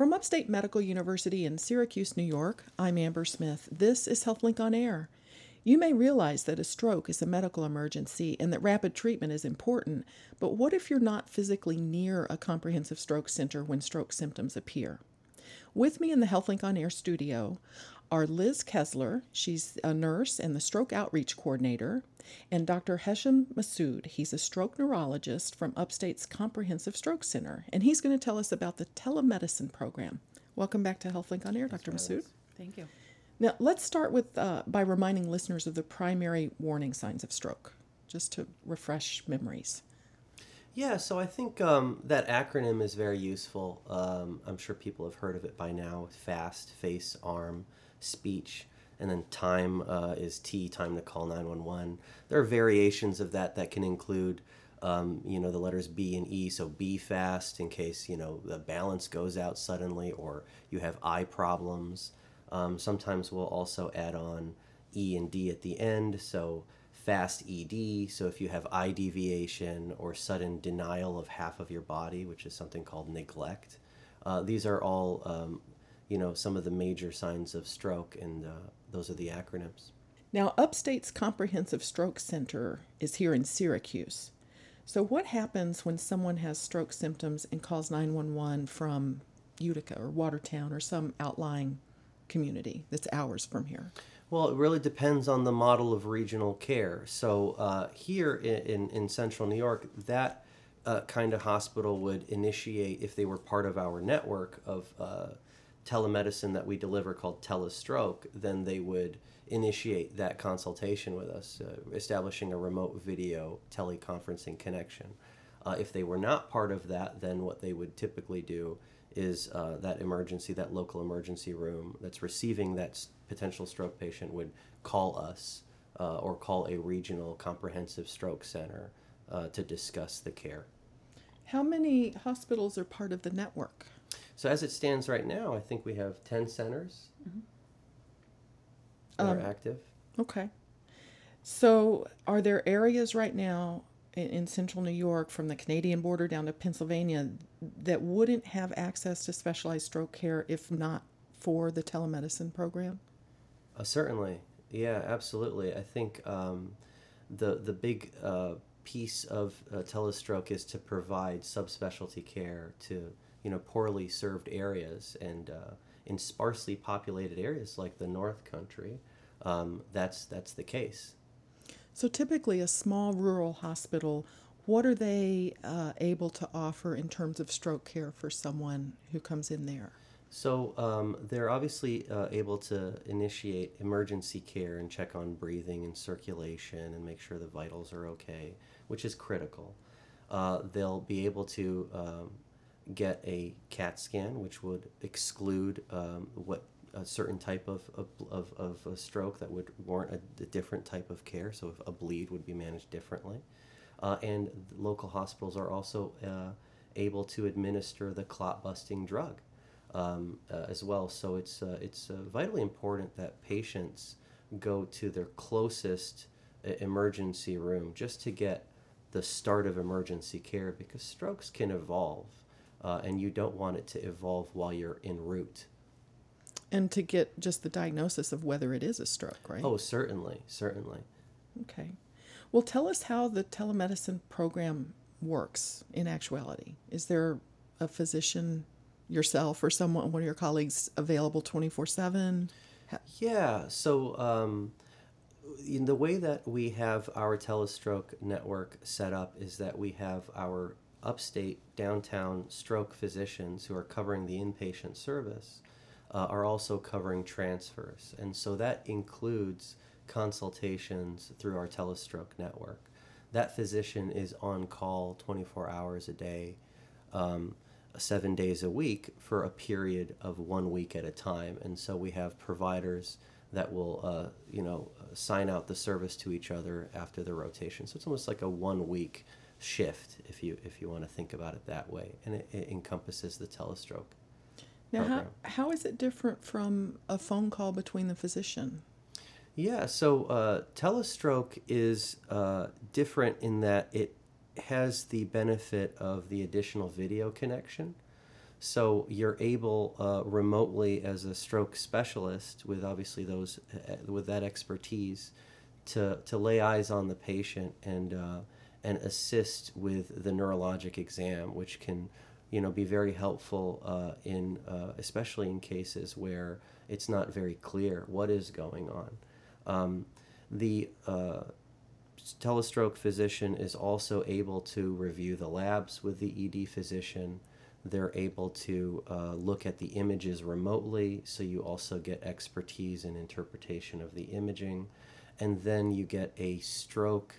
From Upstate Medical University in Syracuse, New York, I'm Amber Smith. This is HealthLink on Air. You may realize that a stroke is a medical emergency and that rapid treatment is important, but what if you're not physically near a comprehensive stroke center when stroke symptoms appear? With me in the HealthLink on Air studio are Liz Keesler, she's a nurse and the stroke outreach coordinator, and Dr. Hesham Masoud, He's a stroke neurologist from Upstate's Comprehensive Stroke Center, and he's going to tell us about the telemedicine program. Welcome back to HealthLink on Air, Dr. Masoud. Thank you. Now, let's start with uh, by reminding listeners of the primary warning signs of stroke, just to refresh memories. Yeah, so I think um, that acronym is very useful. Um, I'm sure people have heard of it by now. FAST, face, arm, speech, and then time uh, is T, time to call 911. There are variations of that that can include, um, you know, the letters B and E. So be fast in case, you know, the balance goes out suddenly or you have eye problems. Um, sometimes we'll also add on E and D at the end. So fast ED. So if you have eye deviation or sudden denial of half of your body, which is something called neglect, uh, these are all, um, you know, some of the major signs of stroke, and uh, those are the acronyms. Now, Upstate's Comprehensive Stroke Center is here in Syracuse. So, what happens when someone has stroke symptoms and calls 911 from Utica or Watertown or some outlying community that's hours from here? Well, it really depends on the model of regional care. So uh, here in, in, in, central New York, that uh, kind of hospital would initiate, if they were part of our network of uh, telemedicine that we deliver called Telestroke, then they would initiate that consultation with us, uh, establishing a remote video teleconferencing connection. Uh, if they were not part of that, then what they would typically do is uh, that emergency, that local emergency room that's receiving that potential stroke patient would call us uh, or call a regional comprehensive stroke center uh, to discuss the care. How many hospitals are part of the network? So, as it stands right now, I think we have 10 centers mm-hmm. that um, are active. Okay. So, are there areas right now in, in central New York, from the Canadian border down to Pennsylvania, that wouldn't have access to specialized stroke care if not for the telemedicine program? Uh, certainly, yeah, absolutely. I think um, the the big uh, piece of uh, telestroke is to provide subspecialty care to you know poorly served areas and uh, in sparsely populated areas like the North Country. Um, that's that's the case. So typically, a small rural hospital, what are they uh, able to offer in terms of stroke care for someone who comes in there? So um, they're obviously uh, able to initiate emergency care and check on breathing and circulation and make sure the vitals are okay, which is critical. Uh, they'll be able to um, get a CAT scan, which would exclude um, what a certain type of, of, of, a stroke that would warrant a, a, different type of care. So, if a bleed would be managed differently. Uh, and local hospitals are also uh, able to administer the clot busting drug um, uh, as well. So, it's, uh, it's uh, vitally important that patients go to their closest uh, emergency room just to get the start of emergency care because strokes can evolve. And you don't want it to evolve while you're en route and to get just the diagnosis of whether it is a stroke, right? Oh, certainly, certainly. Okay. Well, tell us how the telemedicine program works in actuality. Is there a physician yourself or someone, one of your colleagues, available 24 7? Yeah. So, um, in the way that we have our telestroke network set up is that we have our upstate downtown stroke physicians who are covering the inpatient service uh, are also covering transfers. And so that includes consultations through our telestroke network. That physician is on call 24 hours a day, um, seven days a week for a period of one week at a time. And so we have providers that will, uh, you know, sign out the service to each other after the rotation. So it's almost like a one week shift, if you if you want to think about it that way, and it, it encompasses the telestroke. Now, how, how is it different from a phone call between the physician? Yeah, so uh, telestroke is uh, different in that it has the benefit of the additional video connection. So you're able uh, remotely as a stroke specialist, with obviously those uh, with that expertise, to to lay eyes on the patient and uh, and assist with the neurologic exam, which can you know be very helpful uh, in uh, especially in cases where it's not very clear what is going on. Um, the uh, telestroke physician is also able to review the labs with the ED physician they're able to uh, look at the images remotely, so you also get expertise in interpretation of the imaging. And then you get a stroke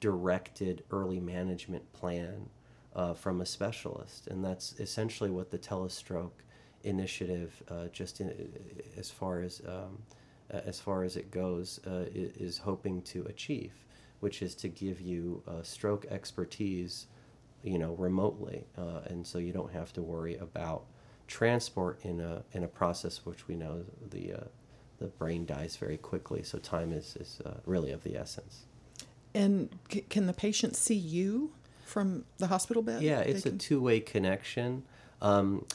directed early management plan uh, from a specialist. And that's essentially what the telestroke initiative, uh, just in, as far as um, as far as it goes, uh, is hoping to achieve, which is to give you uh, stroke expertise you know, remotely, uh, and so you don't have to worry about transport in a in a process which we know the the brain dies very quickly. So time is is uh, really of the essence. And c- can the patient see you from the hospital bed? Yeah, it's a two way connection. Um,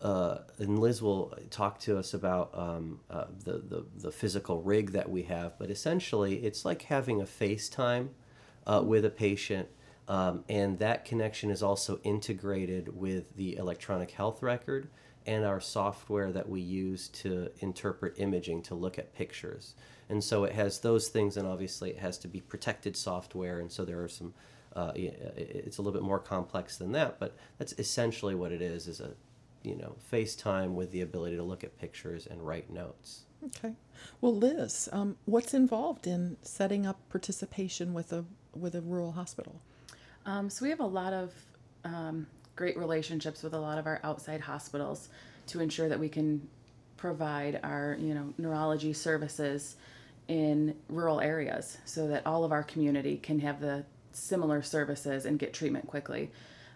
uh, and Liz will talk to us about um, uh, the, the, the physical rig that we have, but essentially it's like having a FaceTime uh, with a patient um, and that connection is also integrated with the electronic health record and our software that we use to interpret imaging to look at pictures. And so it has those things, and obviously it has to be protected software. And so there are some, uh, it's a little bit more complex than that, but that's essentially what it is: is a, you know, FaceTime with the ability to look at pictures and write notes. Okay. Well, Liz, um, what's involved in setting up participation with a with a rural hospital? Um, so we have a lot of um, great relationships with a lot of our outside hospitals to ensure that we can provide our you know neurology services in rural areas so that all of our community can have the similar services and get treatment quickly.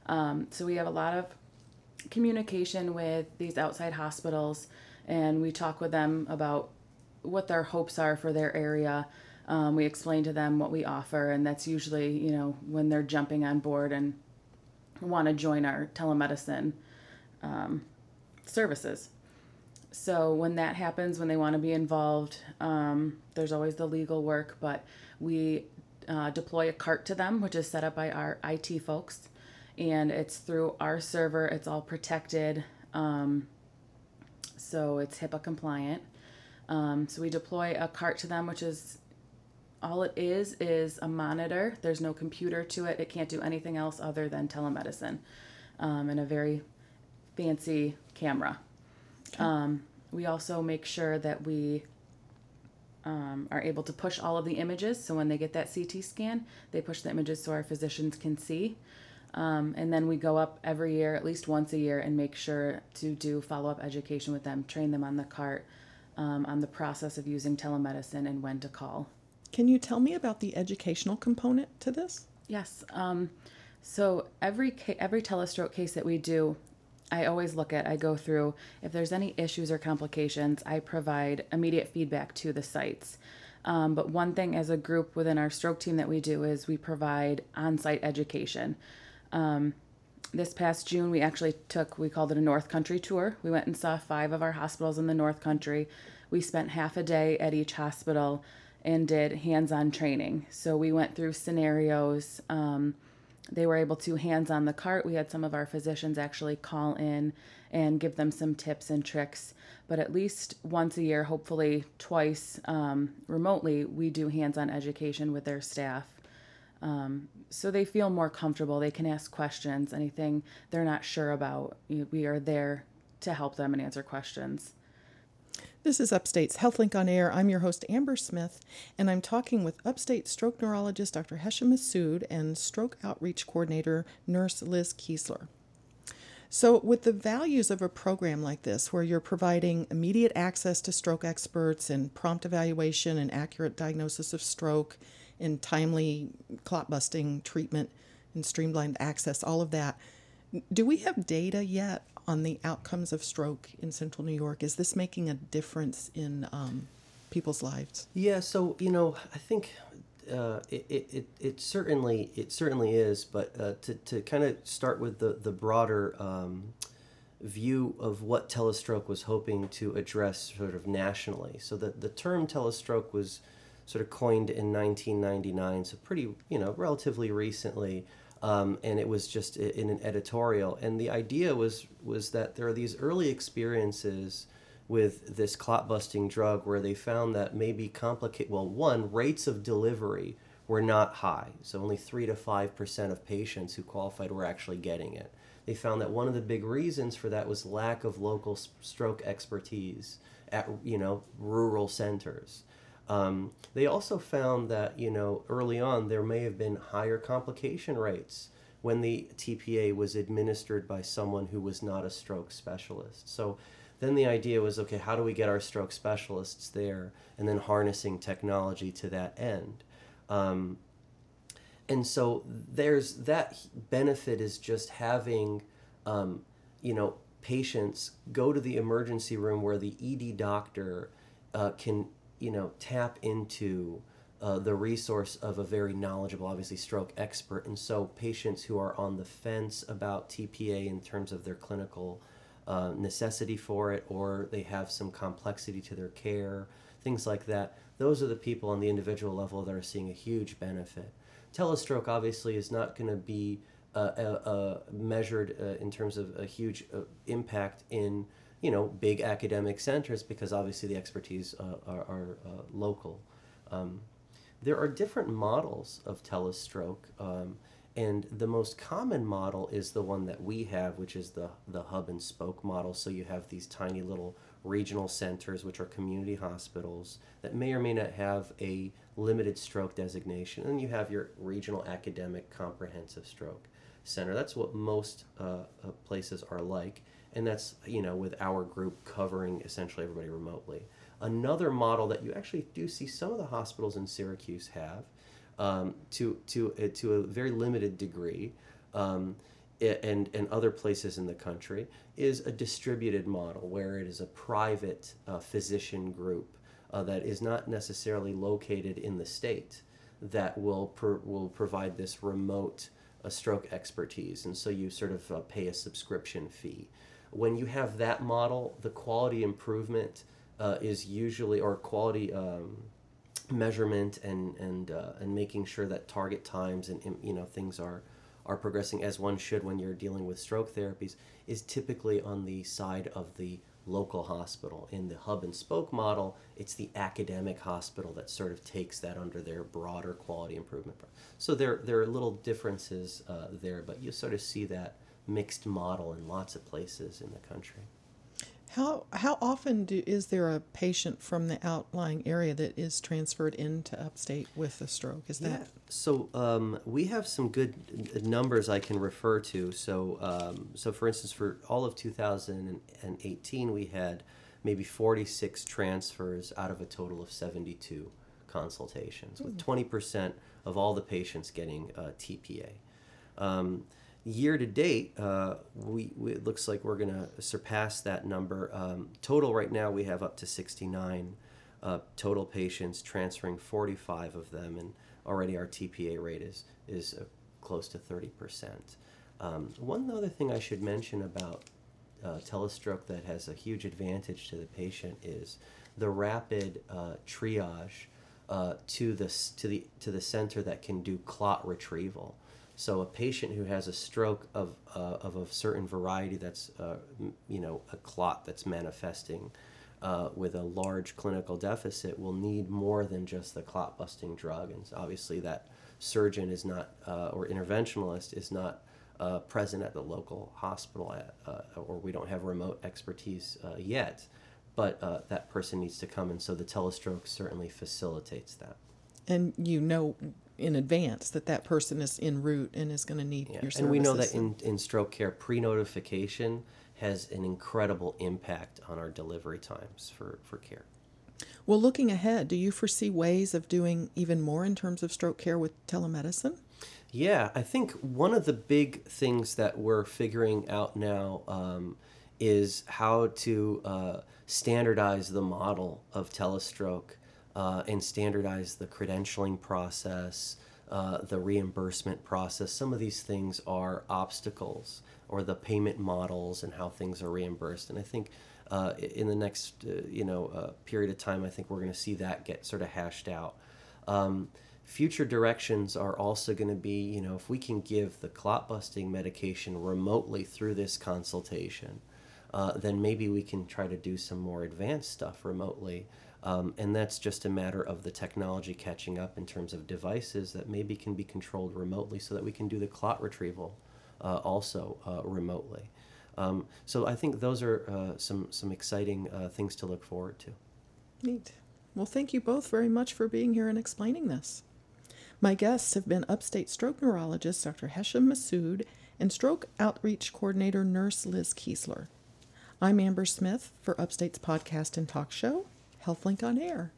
Um, so we have a lot of communication with these outside hospitals and we talk with them about what their hopes are for their area um, we explain to them what we offer, and that's usually, you know, when they're jumping on board and want to join our telemedicine um, services. So when that happens, when they want to be involved, um, there's always the legal work, but we uh, deploy a cart to them, which is set up by our IT folks, and it's through our server. It's all protected, um, so it's HIPAA compliant. Um, so we deploy a cart to them, which is all it is is a monitor. There's no computer to it. It can't do anything else other than telemedicine um, and a very fancy camera. Okay. Um, we also make sure that we um, are able to push all of the images. So when they get that CT scan, they push the images so our physicians can see. Um, and then we go up every year, at least once a year, and make sure to do follow up education with them, train them on the cart, um, on the process of using telemedicine, and when to call. Can you tell me about the educational component to this? Yes. Um, so every ca- every telestroke case that we do, I always look at. I go through if there's any issues or complications. I provide immediate feedback to the sites. Um, but one thing as a group within our stroke team that we do is we provide on-site education. Um, this past June, we actually took, we called it a North Country tour. We went and saw five of our hospitals in the North Country. We spent half a day at each hospital and did hands on training. So we went through scenarios. Um, they were able to hands on the cart. We had some of our physicians actually call in and give them some tips and tricks. But at least once a year, hopefully twice um, remotely, we do hands on education with their staff. Um, so they feel more comfortable. They can ask questions, anything they're not sure about. We are there to help them and answer questions. This is Upstate's HealthLink on Air. I'm your host, Amber Smith, and I'm talking with Upstate stroke neurologist Dr. Hesham Masoud and stroke outreach coordinator, nurse Liz Keesler. So, with the values of a program like this, where you're providing immediate access to stroke experts and prompt evaluation and accurate diagnosis of stroke and timely clot busting treatment and streamlined access, all of that, do we have data yet on the outcomes of stroke in central New York? Is this making a difference in um, people's lives? Yeah, so you know, I think uh, it, it, it certainly it certainly is, but uh, to, to kind of start with the the broader um, view of what telestroke was hoping to address sort of nationally. So the, the term telestroke was sort of coined in 1999, so pretty, you know, relatively recently. Um, and it was just in an editorial. And the idea was was that there are these early experiences with this clot busting drug where they found that maybe complicate well one rates of delivery were not high. So only 3 to 5% of patients who qualified were actually getting it. They found that one of the big reasons for that was lack of local stroke expertise at you know rural centers um, they also found that you know early on there may have been higher complication rates when the TPA was administered by someone who was not a stroke specialist. So then the idea was okay, how do we get our stroke specialists there, and then harnessing technology to that end. Um, and so there's that benefit is just having, um, you know, patients go to the emergency room where the ED doctor uh, can you know tap into uh, the resource of a very knowledgeable, obviously stroke expert, and so patients who are on the fence about TPA in terms of their clinical uh, necessity for it, or they have some complexity to their care, things like that. Those are the people on the individual level that are seeing a huge benefit. Telestroke obviously is not going to be uh, measured uh, in terms of a huge uh, impact in you know big academic centers because obviously the expertise uh, are, are uh, local. Um, there are different models of telestroke, um, and the most common model is the one that we have, which is the the hub and spoke model. So you have these tiny little regional centers, which are community hospitals that may or may not have a limited stroke designation, and you have your regional academic comprehensive stroke center. That's what most uh, uh, places are like and that's you know with our group covering essentially everybody remotely. Another model that you actually do see some of the hospitals in Syracuse have, um, to to uh, to a very limited degree, um, and and other places in the country is a distributed model where it is a private uh, physician group uh, that is not necessarily located in the state that will will provide this remote uh, stroke expertise, and so you sort of uh, pay a subscription fee when you have that model, the quality improvement uh, is usually, or quality um, measurement and and uh, and making sure that target times and, you know things are are progressing as one should when you're dealing with stroke therapies is typically on the side of the local hospital. In the hub and spoke model, it's the academic hospital that sort of takes that under their broader quality improvement. So there there are little differences uh, there, but you sort of see that mixed model in lots of places in the country. How how often do, is there a patient from the outlying area that is transferred into upstate with a stroke? Is yeah. that so? Um, we have some good numbers I can refer to. So um, so for instance, for all of 2018, we had maybe 46 transfers out of a total of 72 consultations, mm. with 20 percent of all the patients getting uh, TPA. Um, year to date, uh, we, we, it looks like we're going to surpass that number. Um, total right now, we have up to 69 uh, total patients, transferring 45 of them, and already our TPA rate is is uh, close to 30 percent. Um, one other thing I should mention about uh, telestroke that has a huge advantage to the patient is the rapid uh, triage uh, to the to the to the center that can do clot retrieval. So a patient who has a stroke of, uh, of a certain variety that's, uh, you know, a clot that's manifesting uh, with a large clinical deficit will need more than just the clot busting drug. And obviously that surgeon is not, uh, or interventionalist is not uh, present at the local hospital at, uh, or we don't have remote expertise yet. But that person needs to come, and so the telestroke certainly facilitates that. And you know in advance that that person is en route and is going to need yeah. your services. And we know that in, in stroke care, pre-notification has an incredible impact on our delivery times for, for care. Well, looking ahead, do you foresee ways of doing even more in terms of stroke care with telemedicine? Yeah, I think one of the big things that we're figuring out now um, is how to uh, standardize the model of telestroke uh, and standardize the credentialing process, uh, the reimbursement process. Some of these things are obstacles, or the payment models and how things are reimbursed. And I think uh, in the next uh, you know uh, period of time, I think we're going to see that get sort of hashed out. Um, future directions are also going to be you know if we can give the clot busting medication remotely through this consultation uh, then maybe we can try to do some more advanced stuff remotely um, and that's just a matter of the technology catching up in terms of devices that maybe can be controlled remotely so that we can do the clot retrieval uh, also uh, remotely um, so I think those are uh, some some exciting uh, things to look forward to. Neat. Well, thank you both very much for being here and explaining this. My guests have been upstate stroke neurologist Dr. Hesham Masoud and stroke outreach coordinator nurse Liz Keesler. I'm Amber Smith for Upstate's podcast and talk show, HealthLink on Air.